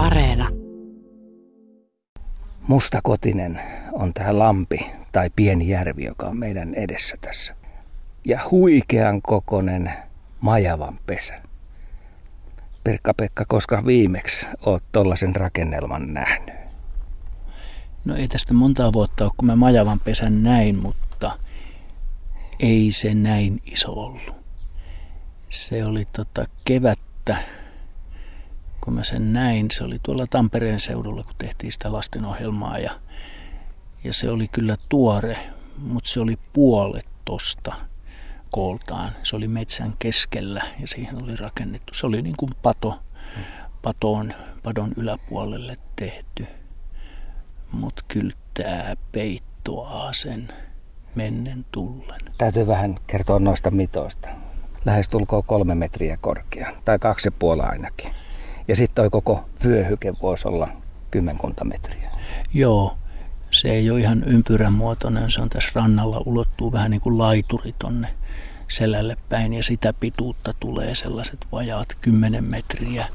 Areena. Mustakotinen on tämä lampi tai pieni järvi, joka on meidän edessä tässä. Ja huikean kokonen majavan pesä. Perkka-Pekka, koska viimeksi oot tollasen rakennelman nähnyt? No ei tästä montaa vuotta ole, kun mä majavan pesän näin, mutta ei se näin iso ollut. Se oli tota kevättä, kun mä sen näin. Se oli tuolla Tampereen seudulla, kun tehtiin sitä lastenohjelmaa ja, ja se oli kyllä tuore, mutta se oli puolet tosta kooltaan. Se oli metsän keskellä ja siihen oli rakennettu. Se oli niin kuin pato, patoon, padon yläpuolelle tehty. Mutta kyllä tämä peittoaa sen mennen tullen. Täytyy vähän kertoa noista mitoista. Lähes tulkoon kolme metriä korkea, tai kaksi ja puoli ainakin. Ja sitten toi koko vyöhyke voisi olla kymmenkunta metriä. Joo, se ei ole ihan ympyrän muotoinen, se on tässä rannalla, ulottuu vähän niin kuin laituri tonne selälle päin ja sitä pituutta tulee sellaiset vajaat 10 metriä.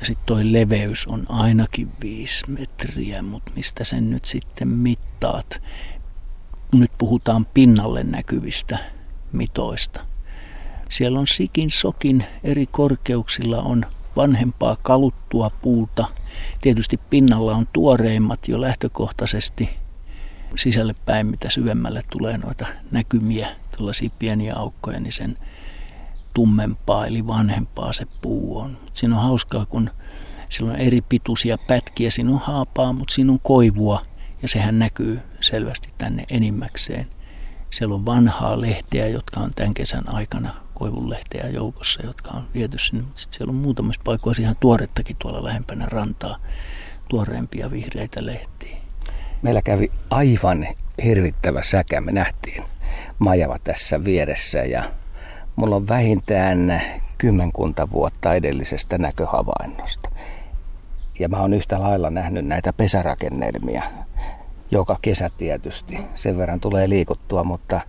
Ja sitten toi leveys on ainakin 5 metriä, mutta mistä sen nyt sitten mittaat? Nyt puhutaan pinnalle näkyvistä mitoista. Siellä on sikin sokin eri korkeuksilla on vanhempaa kaluttua puuta. Tietysti pinnalla on tuoreimmat jo lähtökohtaisesti sisälle päin, mitä syvemmälle tulee noita näkymiä, tällaisia pieniä aukkoja, niin sen tummempaa eli vanhempaa se puu on. Siinä on hauskaa, kun sillä on eri pituisia pätkiä, siinä on haapaa, mutta siinä on koivua ja sehän näkyy selvästi tänne enimmäkseen. Siellä on vanhaa lehteä, jotka on tämän kesän aikana koivunlehteä joukossa, jotka on viety sinne. Mutta sitten siellä on muutamissa paikoissa ihan tuorettakin tuolla lähempänä rantaa, tuoreempia vihreitä lehtiä. Meillä kävi aivan hirvittävä säkä. Me nähtiin majava tässä vieressä ja mulla on vähintään kymmenkunta vuotta edellisestä näköhavainnosta. Ja mä oon yhtä lailla nähnyt näitä pesärakennelmia joka kesä tietysti. Sen verran tulee liikuttua, mutta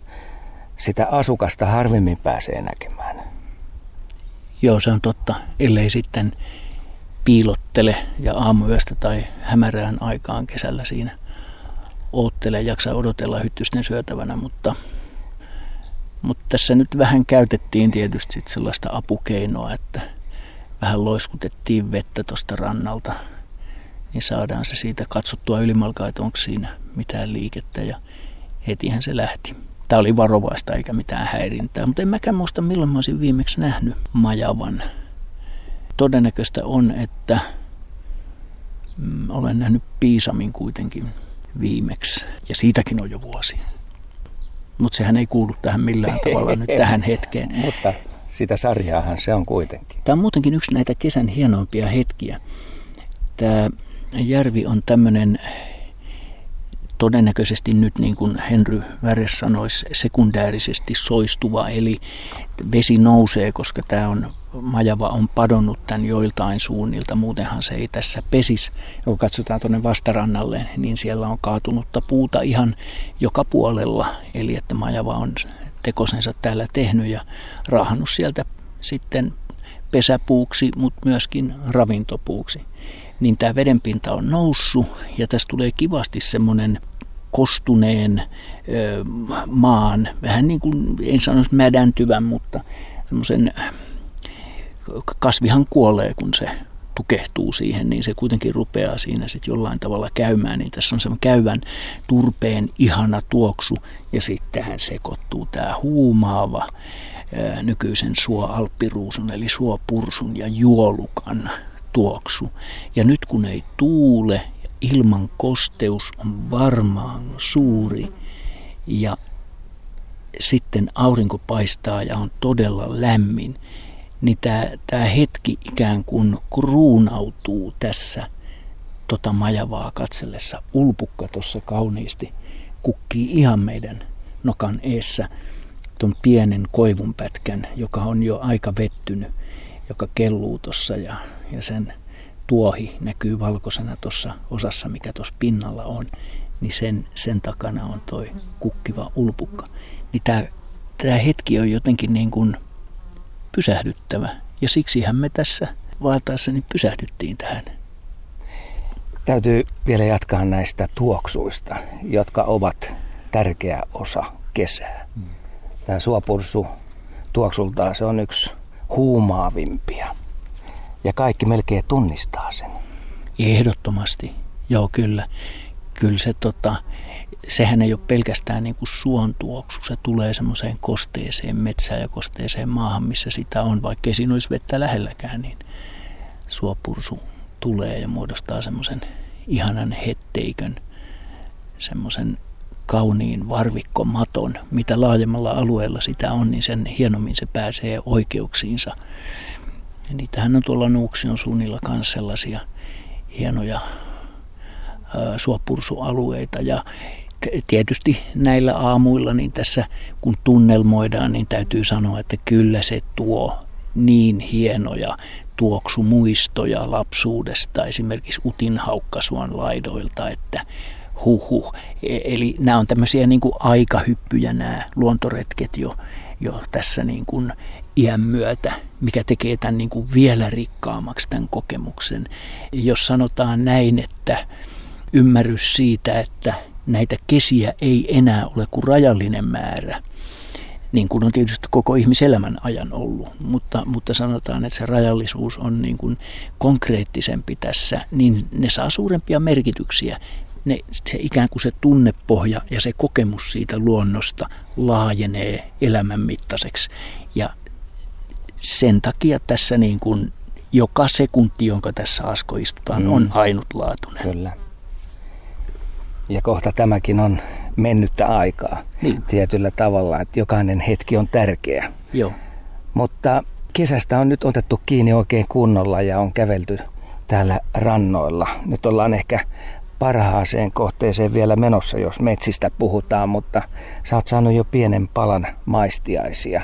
sitä asukasta harvemmin pääsee näkemään. Joo, se on totta. Ellei sitten piilottele ja aamuyöstä tai hämärään aikaan kesällä siinä oottele jaksa odotella hyttysten syötävänä, mutta, mutta tässä nyt vähän käytettiin tietysti sit sellaista apukeinoa, että vähän loiskutettiin vettä tuosta rannalta, niin saadaan se siitä katsottua ylimalkaa, että onko siinä mitään liikettä ja hetihän se lähti. Tämä oli varovaista eikä mitään häirintää, mutta en mäkään muista milloin mä olisin viimeksi nähnyt majavan. Todennäköistä on, että mm, olen nähnyt piisamin kuitenkin viimeksi ja siitäkin on jo vuosi. Mutta sehän ei kuulu tähän millään tavalla nyt tähän hetkeen. Mutta sitä sarjaahan se on kuitenkin. Tämä on muutenkin yksi näitä kesän hienoimpia hetkiä. Tämä järvi on tämmöinen todennäköisesti nyt niin kuin Henry Väres sanoisi sekundäärisesti soistuva, eli vesi nousee, koska tämä on, majava on padonnut tämän joiltain suunnilta, muutenhan se ei tässä pesis. Kun katsotaan tuonne vastarannalle, niin siellä on kaatunutta puuta ihan joka puolella, eli että majava on tekosensa täällä tehnyt ja raahannut sieltä sitten pesäpuuksi, mutta myöskin ravintopuuksi. Niin tämä vedenpinta on noussut ja tässä tulee kivasti semmoinen kostuneen maan, vähän niin kuin, en sanoisi mädäntyvän, mutta semmoisen kasvihan kuolee, kun se tukehtuu siihen, niin se kuitenkin rupeaa siinä sitten jollain tavalla käymään. Niin tässä on semmoinen käyvän turpeen ihana tuoksu ja sitten tähän sekoittuu tämä huumaava nykyisen suo-alppiruusun eli suopursun ja juolukan tuoksu. Ja nyt kun ei tuule, ilman kosteus on varmaan suuri ja sitten aurinko paistaa ja on todella lämmin, niin tämä hetki ikään kuin kruunautuu tässä tota majavaa katsellessa. Ulpukka tuossa kauniisti kukkii ihan meidän nokan eessä tuon pienen koivunpätkän, joka on jo aika vettynyt, joka kelluu tuossa ja ja sen tuohi näkyy valkoisena tuossa osassa, mikä tuossa pinnalla on, niin sen, sen takana on toi kukkiva ulpukka. Niin tämä, tämä hetki on jotenkin niin kuin pysähdyttävä. Ja siksihän me tässä vaataessa niin pysähdyttiin tähän Täytyy vielä jatkaa näistä tuoksuista, jotka ovat tärkeä osa kesää. Mm. Tämä suopursu tuoksultaan se on yksi huumaavimpia. Ja kaikki melkein tunnistaa sen. Ehdottomasti, joo kyllä. Kyllä se tota, sehän ei ole pelkästään niin kuin suon tuoksu, se tulee semmoiseen kosteeseen metsään ja kosteeseen maahan, missä sitä on, vaikka ei siinä olisi vettä lähelläkään, niin suopursu tulee ja muodostaa semmoisen ihanan hetteikön, semmoisen kauniin varvikkomaton. Mitä laajemmalla alueella sitä on, niin sen hienommin se pääsee oikeuksiinsa. Ja niitähän on tuolla Nuuksion suunnilla myös sellaisia hienoja suopursualueita. Ja tietysti näillä aamuilla niin tässä kun tunnelmoidaan, niin täytyy sanoa, että kyllä se tuo niin hienoja tuoksumuistoja lapsuudesta, esimerkiksi utinhaukkasuon laidoilta, että huhu. E, eli nämä on tämmöisiä niin kuin aikahyppyjä nämä luontoretket jo, jo tässä niin kuin iän myötä, mikä tekee tämän niin kuin vielä rikkaammaksi tämän kokemuksen. Jos sanotaan näin, että ymmärrys siitä, että näitä kesiä ei enää ole kuin rajallinen määrä, niin kuin on tietysti koko ihmiselämän ajan ollut, mutta, mutta sanotaan, että se rajallisuus on niin kuin konkreettisempi tässä, niin ne saa suurempia merkityksiä. Ne, se ikään kuin se tunnepohja ja se kokemus siitä luonnosta laajenee elämän mittaiseksi. Ja sen takia tässä niin kuin joka sekunti, jonka tässä asko istutaan, mm. on ainutlaatuinen. Kyllä. Ja kohta tämäkin on mennyttä aikaa niin. tietyllä tavalla, että jokainen hetki on tärkeä. Joo. Mutta kesästä on nyt otettu kiinni oikein kunnolla ja on kävelty täällä rannoilla. Nyt ollaan ehkä parhaaseen kohteeseen vielä menossa, jos metsistä puhutaan, mutta sä oot saanut jo pienen palan maistiaisia,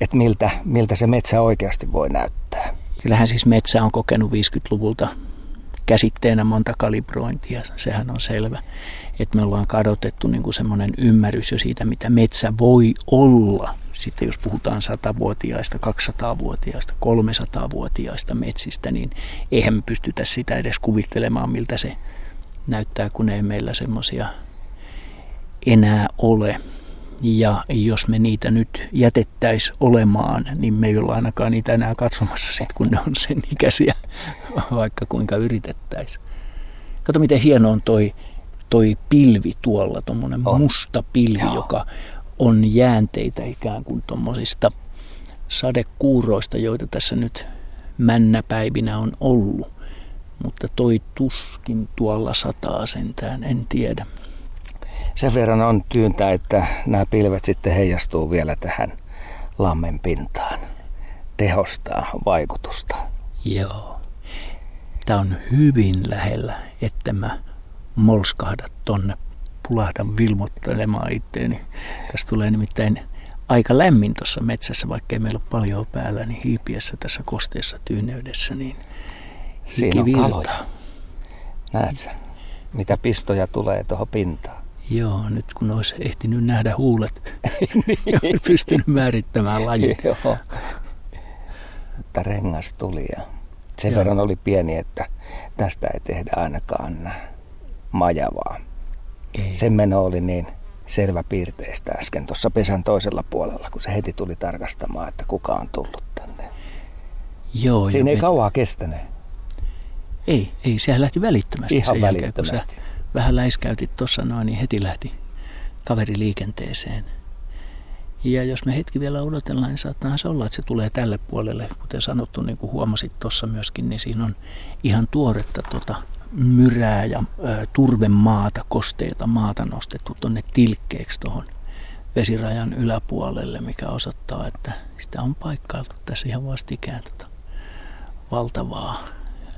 että miltä, miltä se metsä oikeasti voi näyttää. Kyllähän siis metsä on kokenut 50-luvulta käsitteenä monta kalibrointia, sehän on selvä. Että me ollaan kadotettu niin kuin semmoinen ymmärrys jo siitä, mitä metsä voi olla. Sitten jos puhutaan 100-vuotiaista, 200-vuotiaista, 300-vuotiaista metsistä, niin eihän me pystytä sitä edes kuvittelemaan, miltä se näyttää, kun ei meillä semmoisia enää ole. Ja jos me niitä nyt jätettäis olemaan, niin me ei olla ainakaan niitä enää katsomassa sit, kun ne on sen ikäisiä, vaikka kuinka yritettäisiin. Kato miten hieno on toi, toi pilvi tuolla, tuommoinen musta pilvi, Joo. joka on jäänteitä ikään kuin tuommoisista sadekuuroista, joita tässä nyt männäpäivinä on ollut. Mutta toi tuskin tuolla sataa sentään, en tiedä sen verran on tyyntä, että nämä pilvet sitten heijastuu vielä tähän lammen pintaan. Tehostaa vaikutusta. Joo. Tämä on hyvin lähellä, että mä molskahda tonne, pulahdan vilmoittelemaan itteeni. Tässä tulee nimittäin aika lämmin tuossa metsässä, vaikkei meillä ole paljon päällä, niin hiipiessä tässä kosteessa tyyneydessä, niin Siinä on kaloja. Näetkö, mitä pistoja tulee tuohon pintaan? Joo, nyt kun olisi ehtinyt nähdä huulet, niin olisi pystynyt määrittämään lajin. Joo. Mutta rengas tuli ja sen Joo. verran oli pieni, että tästä ei tehdä ainakaan majavaa. Ei. Sen meno oli niin selvä piirteistä äsken tuossa pesän toisella puolella, kun se heti tuli tarkastamaan, että kuka on tullut tänne. Joo, Siinä ei me... kauaa kestänyt. Ei, ei, sehän lähti välittömästi Ihan sen välittömästi. Jälkeen, vähän läiskäytit tuossa noin, niin heti lähti kaveri liikenteeseen. Ja jos me hetki vielä odotellaan, niin saattaa se olla, että se tulee tälle puolelle. Kuten sanottu, niin kuin huomasit tuossa myöskin, niin siinä on ihan tuoretta tuota myrää ja ö, turvemaata, kosteita maata nostettu tuonne tilkkeeksi tuohon vesirajan yläpuolelle, mikä osoittaa, että sitä on paikkailtu tässä ihan vastikään tota valtavaa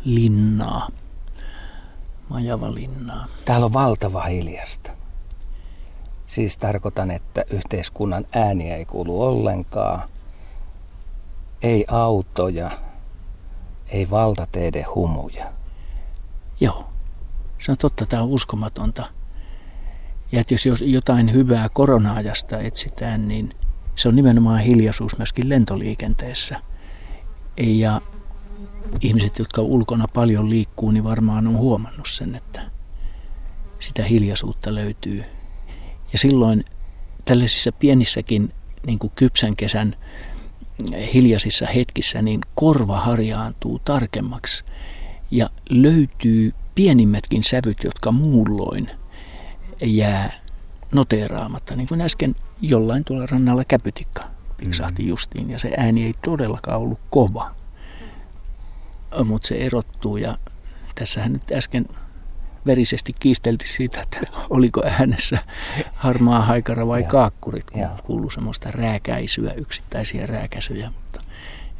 linnaa. Majavalinnaa. Täällä on valtava hiljasta. Siis tarkoitan, että yhteiskunnan ääniä ei kuulu ollenkaan. Ei autoja, ei valtateiden humuja. Joo, se on totta, tämä on uskomatonta. Ja että jos jotain hyvää korona-ajasta etsitään, niin se on nimenomaan hiljaisuus myöskin lentoliikenteessä. Ja ihmiset, jotka ulkona paljon liikkuu, niin varmaan on huomannut sen, että sitä hiljaisuutta löytyy. Ja silloin tällaisissa pienissäkin niin kuin kypsän kesän hiljaisissa hetkissä, niin korva harjaantuu tarkemmaksi ja löytyy pienimmätkin sävyt, jotka muulloin jää noteeraamatta. Niin kuin äsken jollain tuolla rannalla käpytikka piksahti mm. justiin ja se ääni ei todellakaan ollut kova. Mutta se erottuu ja tässähän nyt äsken verisesti kiisteltiin siitä, että oliko äänessä harmaa haikara vai kaakkurit, kun kuuluu semmoista rääkäisyä, yksittäisiä rääkäisyjä, mutta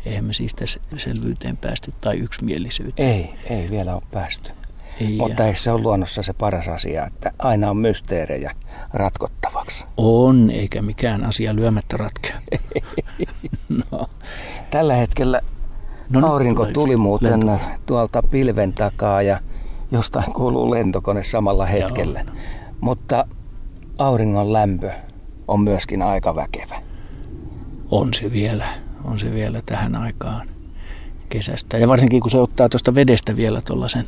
eihän me siis tässä selvyyteen päästy tai yksimielisyyteen. Ei, ei vielä ole päästy. Ei, Mutta ei se ole luonnossa se paras asia, että aina on mysteerejä ratkottavaksi. On, eikä mikään asia lyömättä ratkea. no. Tällä hetkellä no, aurinko tuli muuten lento. tuolta pilven takaa ja jostain kuuluu lentokone samalla hetkellä. Joo. Mutta auringon lämpö on myöskin aika väkevä. On se vielä, on se vielä tähän aikaan kesästä. Ja varsinkin kun se ottaa tuosta vedestä vielä tuollaisen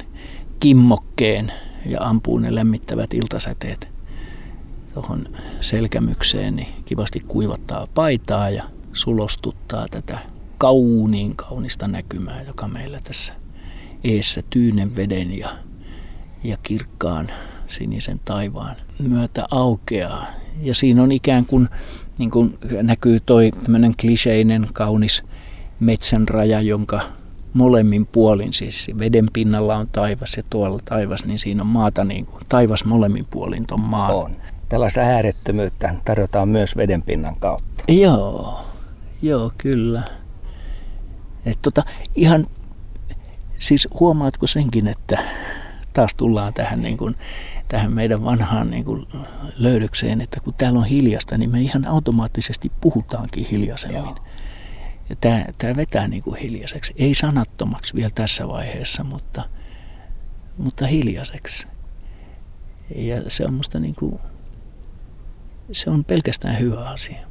kimmokkeen ja ampuu ne lämmittävät iltasäteet tuohon selkämykseen, niin kivasti kuivattaa paitaa ja sulostuttaa tätä kauniin kaunista näkymää, joka meillä tässä eessä tyynen veden ja, ja kirkkaan sinisen taivaan myötä aukeaa. Ja siinä on ikään kuin, niin kuin näkyy toi tämmöinen kliseinen kaunis metsän raja, jonka molemmin puolin, siis veden pinnalla on taivas ja tuolla taivas, niin siinä on maata niin kuin, taivas molemmin puolin tuon maan. On. Tällaista äärettömyyttä tarjotaan myös veden pinnan kautta. Joo, joo kyllä. Et tota, ihan, siis huomaatko senkin, että taas tullaan tähän, niin kuin, tähän meidän vanhaan niin kuin löydökseen, että kun täällä on hiljasta, niin me ihan automaattisesti puhutaankin hiljaisemmin. Joo. Ja tämä, tämä vetää niin kuin hiljaiseksi. Ei sanattomaksi vielä tässä vaiheessa, mutta, mutta hiljaiseksi. Ja se on musta niin kuin, se on pelkästään hyvä asia.